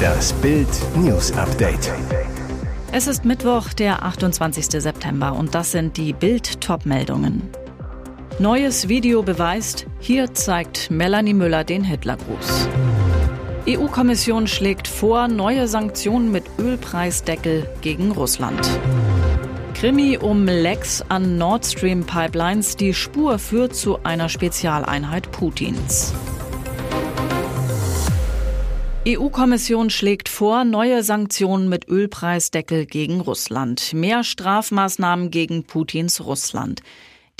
Das Bild News Update. Es ist Mittwoch, der 28. September und das sind die Bild Topmeldungen. Neues Video beweist, hier zeigt Melanie Müller den Hitlergruß. EU-Kommission schlägt vor neue Sanktionen mit Ölpreisdeckel gegen Russland. Krimi um Lecks an Nord Stream Pipelines. Die Spur führt zu einer Spezialeinheit Putins. EU-Kommission schlägt vor neue Sanktionen mit Ölpreisdeckel gegen Russland, mehr Strafmaßnahmen gegen Putins Russland.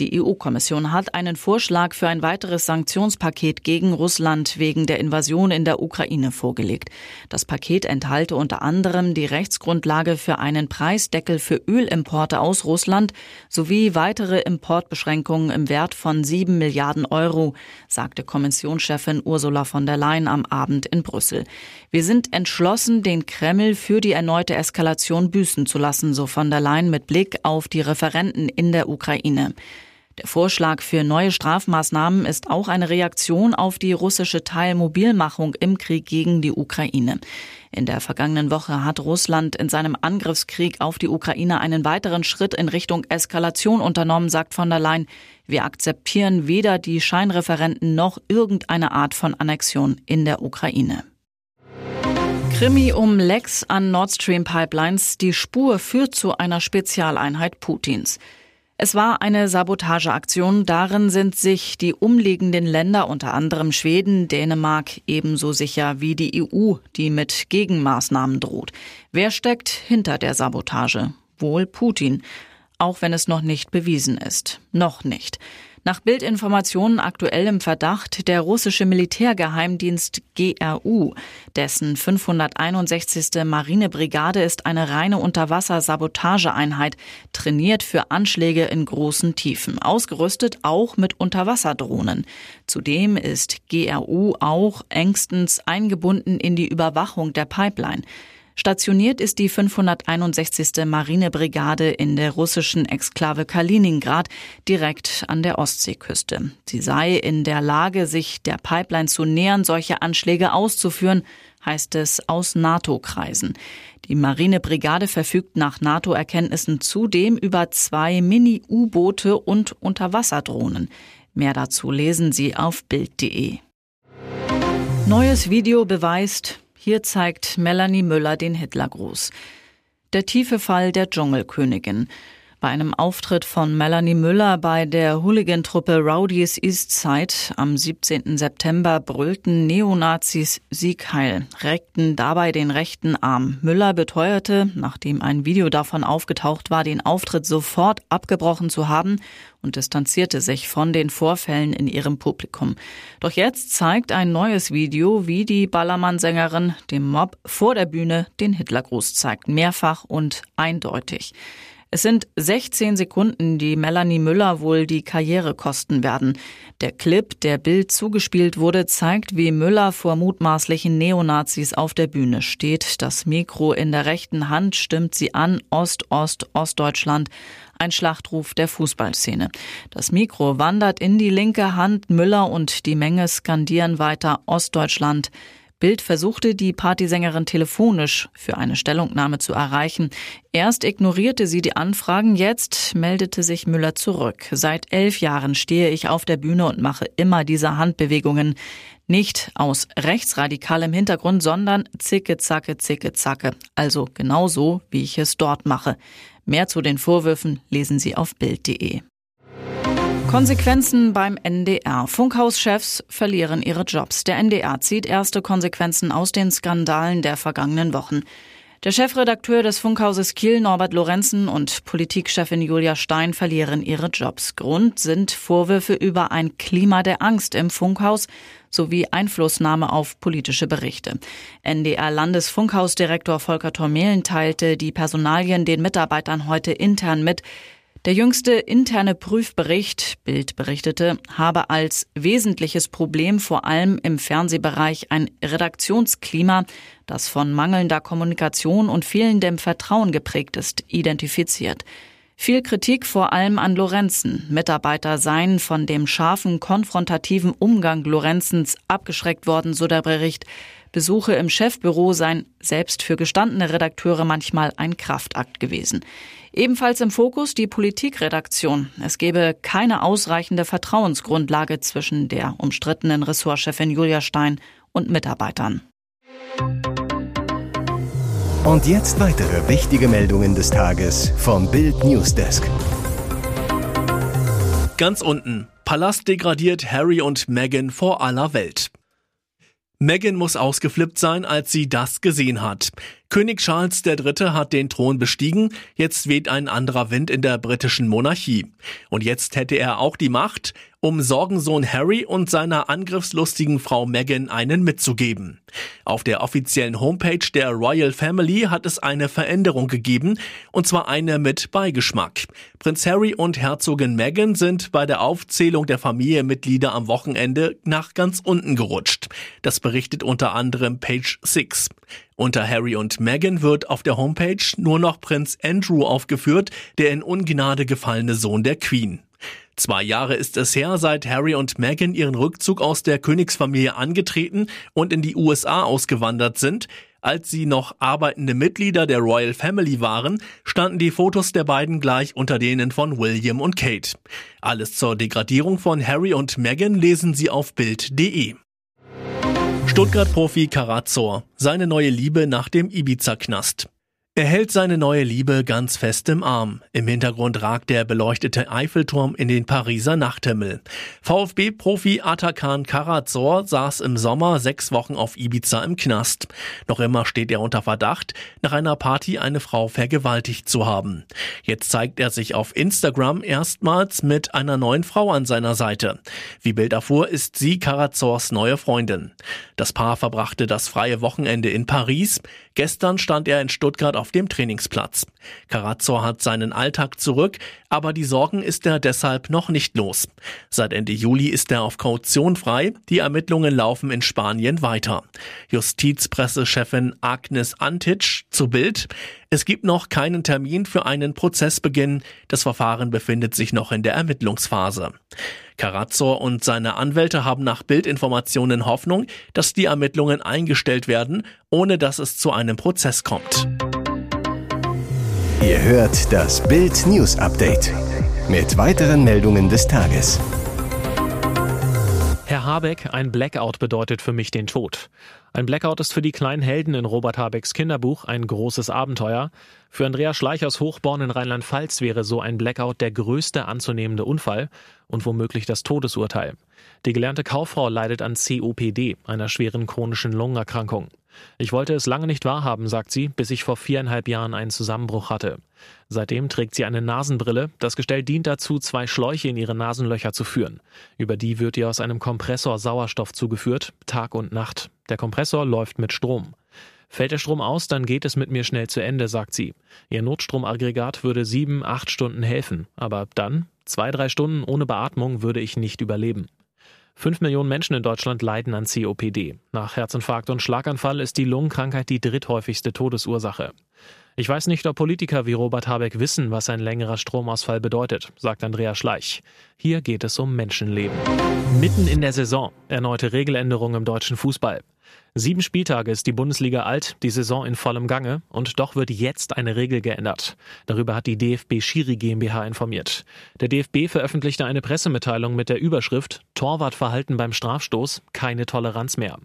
Die EU-Kommission hat einen Vorschlag für ein weiteres Sanktionspaket gegen Russland wegen der Invasion in der Ukraine vorgelegt. Das Paket enthalte unter anderem die Rechtsgrundlage für einen Preisdeckel für Ölimporte aus Russland sowie weitere Importbeschränkungen im Wert von sieben Milliarden Euro, sagte Kommissionschefin Ursula von der Leyen am Abend in Brüssel. Wir sind entschlossen, den Kreml für die erneute Eskalation büßen zu lassen, so von der Leyen mit Blick auf die Referenten in der Ukraine. Der Vorschlag für neue Strafmaßnahmen ist auch eine Reaktion auf die russische Teilmobilmachung im Krieg gegen die Ukraine. In der vergangenen Woche hat Russland in seinem Angriffskrieg auf die Ukraine einen weiteren Schritt in Richtung Eskalation unternommen, sagt von der Leyen. Wir akzeptieren weder die Scheinreferenten noch irgendeine Art von Annexion in der Ukraine. Krimi um Lecks an Nord Stream Pipelines. Die Spur führt zu einer Spezialeinheit Putins. Es war eine Sabotageaktion. Darin sind sich die umliegenden Länder, unter anderem Schweden, Dänemark, ebenso sicher wie die EU, die mit Gegenmaßnahmen droht. Wer steckt hinter der Sabotage? Wohl Putin. Auch wenn es noch nicht bewiesen ist. Noch nicht. Nach Bildinformationen aktuell im Verdacht der russische Militärgeheimdienst GRU. Dessen 561. Marinebrigade ist eine reine Unterwassersabotageeinheit, trainiert für Anschläge in großen Tiefen, ausgerüstet auch mit Unterwasserdrohnen. Zudem ist GRU auch engstens eingebunden in die Überwachung der Pipeline. Stationiert ist die 561. Marinebrigade in der russischen Exklave Kaliningrad direkt an der Ostseeküste. Sie sei in der Lage, sich der Pipeline zu nähern, solche Anschläge auszuführen, heißt es aus NATO-Kreisen. Die Marinebrigade verfügt nach NATO-Erkenntnissen zudem über zwei Mini-U-Boote und Unterwasserdrohnen. Mehr dazu lesen Sie auf Bild.de. Neues Video beweist, hier zeigt Melanie Müller den Hitlergruß. Der tiefe Fall der Dschungelkönigin. Bei einem Auftritt von Melanie Müller bei der Hooligan-Truppe Rowdies Eastside am 17. September brüllten Neonazis Sieg heil, reckten dabei den rechten Arm. Müller beteuerte, nachdem ein Video davon aufgetaucht war, den Auftritt sofort abgebrochen zu haben und distanzierte sich von den Vorfällen in ihrem Publikum. Doch jetzt zeigt ein neues Video, wie die Ballermann-Sängerin dem Mob vor der Bühne den Hitlergruß zeigt, mehrfach und eindeutig. Es sind 16 Sekunden, die Melanie Müller wohl die Karriere kosten werden. Der Clip, der Bild zugespielt wurde, zeigt, wie Müller vor mutmaßlichen Neonazis auf der Bühne steht. Das Mikro in der rechten Hand stimmt sie an Ost, Ost, Ostdeutschland. Ein Schlachtruf der Fußballszene. Das Mikro wandert in die linke Hand. Müller und die Menge skandieren weiter Ostdeutschland. Bild versuchte die Partysängerin telefonisch für eine Stellungnahme zu erreichen. Erst ignorierte sie die Anfragen, jetzt meldete sich Müller zurück. Seit elf Jahren stehe ich auf der Bühne und mache immer diese Handbewegungen. Nicht aus rechtsradikalem Hintergrund, sondern zicke, zacke, zicke, zacke. Also genauso, wie ich es dort mache. Mehr zu den Vorwürfen lesen Sie auf Bild.de. Konsequenzen beim NDR. Funkhauschefs verlieren ihre Jobs. Der NDR zieht erste Konsequenzen aus den Skandalen der vergangenen Wochen. Der Chefredakteur des Funkhauses Kiel, Norbert Lorenzen, und Politikchefin Julia Stein verlieren ihre Jobs. Grund sind Vorwürfe über ein Klima der Angst im Funkhaus sowie Einflussnahme auf politische Berichte. NDR-Landesfunkhausdirektor Volker Tormelen teilte die Personalien den Mitarbeitern heute intern mit. Der jüngste interne Prüfbericht, Bild berichtete, habe als wesentliches Problem vor allem im Fernsehbereich ein Redaktionsklima, das von mangelnder Kommunikation und fehlendem Vertrauen geprägt ist, identifiziert. Viel Kritik vor allem an Lorenzen. Mitarbeiter seien von dem scharfen, konfrontativen Umgang Lorenzens abgeschreckt worden, so der Bericht. Besuche im Chefbüro seien selbst für gestandene Redakteure manchmal ein Kraftakt gewesen. Ebenfalls im Fokus die Politikredaktion. Es gebe keine ausreichende Vertrauensgrundlage zwischen der umstrittenen Ressortchefin Julia Stein und Mitarbeitern. Und jetzt weitere wichtige Meldungen des Tages vom Bild Newsdesk. Ganz unten. Palast degradiert Harry und Meghan vor aller Welt. Meghan muss ausgeflippt sein, als sie das gesehen hat. König Charles III. hat den Thron bestiegen, jetzt weht ein anderer Wind in der britischen Monarchie. Und jetzt hätte er auch die Macht, um Sorgensohn Harry und seiner angriffslustigen Frau Meghan einen mitzugeben. Auf der offiziellen Homepage der Royal Family hat es eine Veränderung gegeben, und zwar eine mit Beigeschmack. Prinz Harry und Herzogin Meghan sind bei der Aufzählung der Familienmitglieder am Wochenende nach ganz unten gerutscht. Das berichtet unter anderem Page 6. Unter Harry und Meghan wird auf der Homepage nur noch Prinz Andrew aufgeführt, der in Ungnade gefallene Sohn der Queen. Zwei Jahre ist es her, seit Harry und Meghan ihren Rückzug aus der Königsfamilie angetreten und in die USA ausgewandert sind. Als sie noch arbeitende Mitglieder der Royal Family waren, standen die Fotos der beiden gleich unter denen von William und Kate. Alles zur Degradierung von Harry und Meghan lesen Sie auf Bild.de. Stuttgart-Profi Karazor, seine neue Liebe nach dem Ibiza-Knast. Er hält seine neue Liebe ganz fest im Arm. Im Hintergrund ragt der beleuchtete Eiffelturm in den Pariser Nachthimmel. VfB-Profi Atakan Karazor saß im Sommer sechs Wochen auf Ibiza im Knast. Noch immer steht er unter Verdacht, nach einer Party eine Frau vergewaltigt zu haben. Jetzt zeigt er sich auf Instagram erstmals mit einer neuen Frau an seiner Seite. Wie Bild erfuhr, ist sie Karazors neue Freundin. Das Paar verbrachte das freie Wochenende in Paris. Gestern stand er in Stuttgart auf dem Trainingsplatz. Karazor hat seinen Alltag zurück, aber die Sorgen ist er deshalb noch nicht los. Seit Ende Juli ist er auf Kaution frei. Die Ermittlungen laufen in Spanien weiter. Justizpressechefin Agnes Antic zu Bild. Es gibt noch keinen Termin für einen Prozessbeginn. Das Verfahren befindet sich noch in der Ermittlungsphase. Karazor und seine Anwälte haben nach Bildinformationen Hoffnung, dass die Ermittlungen eingestellt werden, ohne dass es zu einem Prozess kommt. Ihr hört das Bild News Update mit weiteren Meldungen des Tages. Herr Habeck, ein Blackout bedeutet für mich den Tod. Ein Blackout ist für die kleinen Helden in Robert Habecks Kinderbuch ein großes Abenteuer. Für Andrea Schleichers Hochborn in Rheinland-Pfalz wäre so ein Blackout der größte anzunehmende Unfall und womöglich das Todesurteil. Die gelernte Kauffrau leidet an COPD, einer schweren chronischen Lungenerkrankung. Ich wollte es lange nicht wahrhaben, sagt sie, bis ich vor viereinhalb Jahren einen Zusammenbruch hatte. Seitdem trägt sie eine Nasenbrille. Das Gestell dient dazu, zwei Schläuche in ihre Nasenlöcher zu führen. Über die wird ihr aus einem Kompressor Sauerstoff zugeführt, Tag und Nacht. Der Kompressor läuft mit Strom. Fällt der Strom aus, dann geht es mit mir schnell zu Ende, sagt sie. Ihr Notstromaggregat würde sieben, acht Stunden helfen. Aber dann, zwei, drei Stunden ohne Beatmung, würde ich nicht überleben. Fünf Millionen Menschen in Deutschland leiden an COPD. Nach Herzinfarkt und Schlaganfall ist die Lungenkrankheit die dritthäufigste Todesursache. Ich weiß nicht, ob Politiker wie Robert Habeck wissen, was ein längerer Stromausfall bedeutet, sagt Andrea Schleich. Hier geht es um Menschenleben. Mitten in der Saison erneute Regeländerungen im deutschen Fußball. Sieben Spieltage ist die Bundesliga alt, die Saison in vollem Gange und doch wird jetzt eine Regel geändert. Darüber hat die DFB Schiri GmbH informiert. Der DFB veröffentlichte eine Pressemitteilung mit der Überschrift Torwartverhalten beim Strafstoß, keine Toleranz mehr.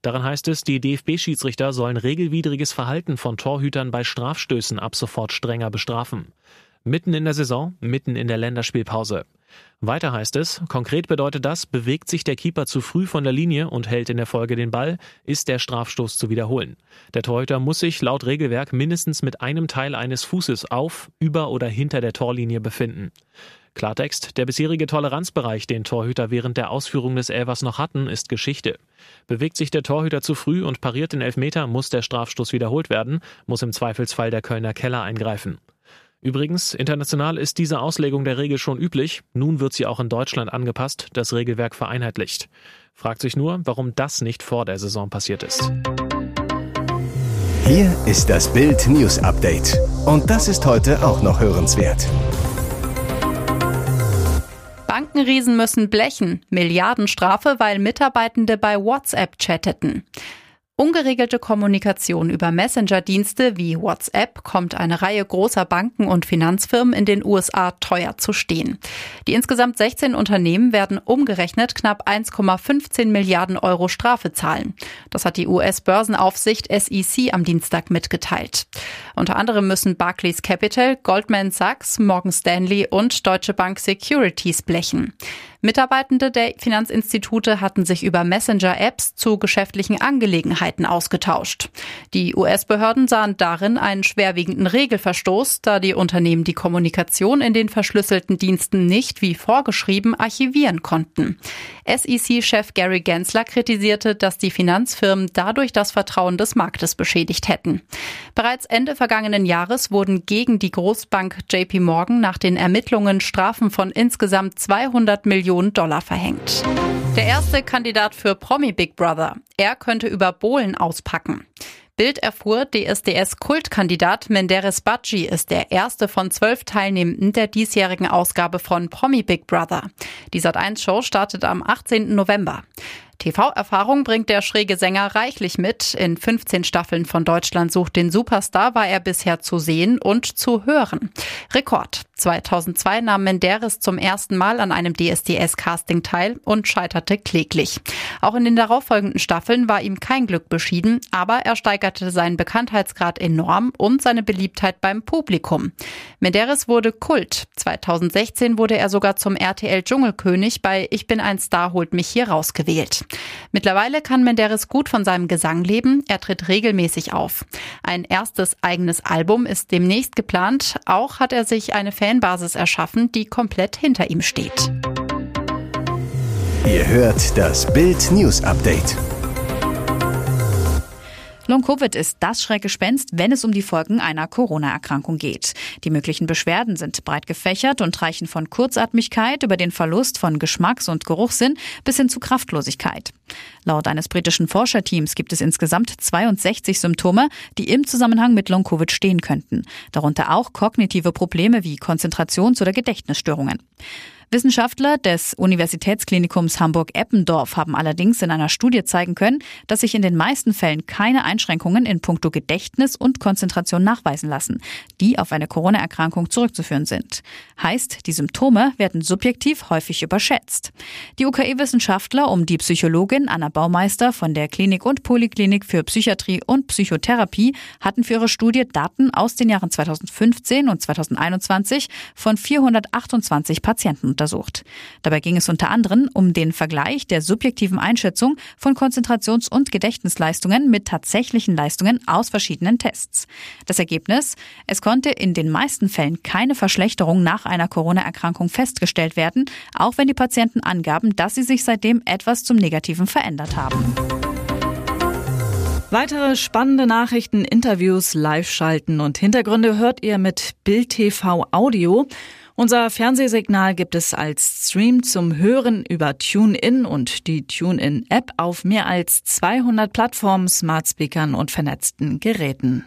Darin heißt es, die DFB-Schiedsrichter sollen regelwidriges Verhalten von Torhütern bei Strafstößen ab sofort strenger bestrafen. Mitten in der Saison, mitten in der Länderspielpause. Weiter heißt es, konkret bedeutet das, bewegt sich der Keeper zu früh von der Linie und hält in der Folge den Ball, ist der Strafstoß zu wiederholen. Der Torhüter muss sich laut Regelwerk mindestens mit einem Teil eines Fußes auf, über oder hinter der Torlinie befinden. Klartext, der bisherige Toleranzbereich, den Torhüter während der Ausführung des Elvers noch hatten, ist Geschichte. Bewegt sich der Torhüter zu früh und pariert den Elfmeter, muss der Strafstoß wiederholt werden, muss im Zweifelsfall der Kölner Keller eingreifen. Übrigens, international ist diese Auslegung der Regel schon üblich. Nun wird sie auch in Deutschland angepasst, das Regelwerk vereinheitlicht. Fragt sich nur, warum das nicht vor der Saison passiert ist. Hier ist das Bild News Update. Und das ist heute auch noch hörenswert. Bankenriesen müssen blechen. Milliardenstrafe, weil Mitarbeitende bei WhatsApp chatteten. Ungeregelte Kommunikation über Messenger-Dienste wie WhatsApp kommt eine Reihe großer Banken und Finanzfirmen in den USA teuer zu stehen. Die insgesamt 16 Unternehmen werden umgerechnet knapp 1,15 Milliarden Euro Strafe zahlen. Das hat die US-Börsenaufsicht SEC am Dienstag mitgeteilt. Unter anderem müssen Barclays Capital, Goldman Sachs, Morgan Stanley und Deutsche Bank Securities blechen. Mitarbeitende der Finanzinstitute hatten sich über Messenger-Apps zu geschäftlichen Angelegenheiten ausgetauscht. Die US-Behörden sahen darin einen schwerwiegenden Regelverstoß, da die Unternehmen die Kommunikation in den verschlüsselten Diensten nicht wie vorgeschrieben archivieren konnten. SEC-Chef Gary Gensler kritisierte, dass die Finanzfirmen dadurch das Vertrauen des Marktes beschädigt hätten. Bereits Ende vergangenen Jahres wurden gegen die Großbank JP Morgan nach den Ermittlungen Strafen von insgesamt 200 Millionen Dollar verhängt. Der erste Kandidat für Promi Big Brother. Er könnte über Bohlen auspacken. Bild erfuhr, DSDS-Kultkandidat Menderes Badji ist der erste von zwölf Teilnehmenden der diesjährigen Ausgabe von Promi Big Brother. Die Sat1-Show startet am 18. November. TV-Erfahrung bringt der schräge Sänger reichlich mit. In 15 Staffeln von Deutschland sucht den Superstar war er bisher zu sehen und zu hören. Rekord. 2002 nahm Menderes zum ersten Mal an einem DSDS-Casting teil und scheiterte kläglich. Auch in den darauffolgenden Staffeln war ihm kein Glück beschieden, aber er steigerte seinen Bekanntheitsgrad enorm und seine Beliebtheit beim Publikum. Menderes wurde Kult. 2016 wurde er sogar zum RTL Dschungelkönig bei Ich bin ein Star holt mich hier rausgewählt. Mittlerweile kann Menderes gut von seinem Gesang leben. Er tritt regelmäßig auf. Ein erstes eigenes Album ist demnächst geplant. Auch hat er sich eine Fanbasis erschaffen, die komplett hinter ihm steht. Ihr hört das Bild News Update. Long-Covid ist das Schreckgespenst, wenn es um die Folgen einer Corona-Erkrankung geht. Die möglichen Beschwerden sind breit gefächert und reichen von Kurzatmigkeit über den Verlust von Geschmacks- und Geruchssinn bis hin zu Kraftlosigkeit. Laut eines britischen Forscherteams gibt es insgesamt 62 Symptome, die im Zusammenhang mit Long-Covid stehen könnten. Darunter auch kognitive Probleme wie Konzentrations- oder Gedächtnisstörungen. Wissenschaftler des Universitätsklinikums Hamburg-Eppendorf haben allerdings in einer Studie zeigen können, dass sich in den meisten Fällen keine Einschränkungen in puncto Gedächtnis und Konzentration nachweisen lassen, die auf eine Corona-Erkrankung zurückzuführen sind. Heißt, die Symptome werden subjektiv häufig überschätzt. Die UKE-Wissenschaftler um die Psychologin Anna Baumeister von der Klinik und Poliklinik für Psychiatrie und Psychotherapie hatten für ihre Studie Daten aus den Jahren 2015 und 2021 von 428 Patienten untersucht. Dabei ging es unter anderem um den Vergleich der subjektiven Einschätzung von Konzentrations- und Gedächtnisleistungen mit tatsächlichen Leistungen aus verschiedenen Tests. Das Ergebnis? Es konnte in den meisten Fällen keine Verschlechterung nach einer Corona-Erkrankung festgestellt werden, auch wenn die Patienten angaben, dass sie sich seitdem etwas zum Negativen verändert haben. Weitere spannende Nachrichten, Interviews, Live-Schalten und Hintergründe hört ihr mit Bild TV Audio. Unser Fernsehsignal gibt es als Stream zum Hören über TuneIn und die TuneIn-App auf mehr als 200 Plattformen, Smartspeakern und vernetzten Geräten.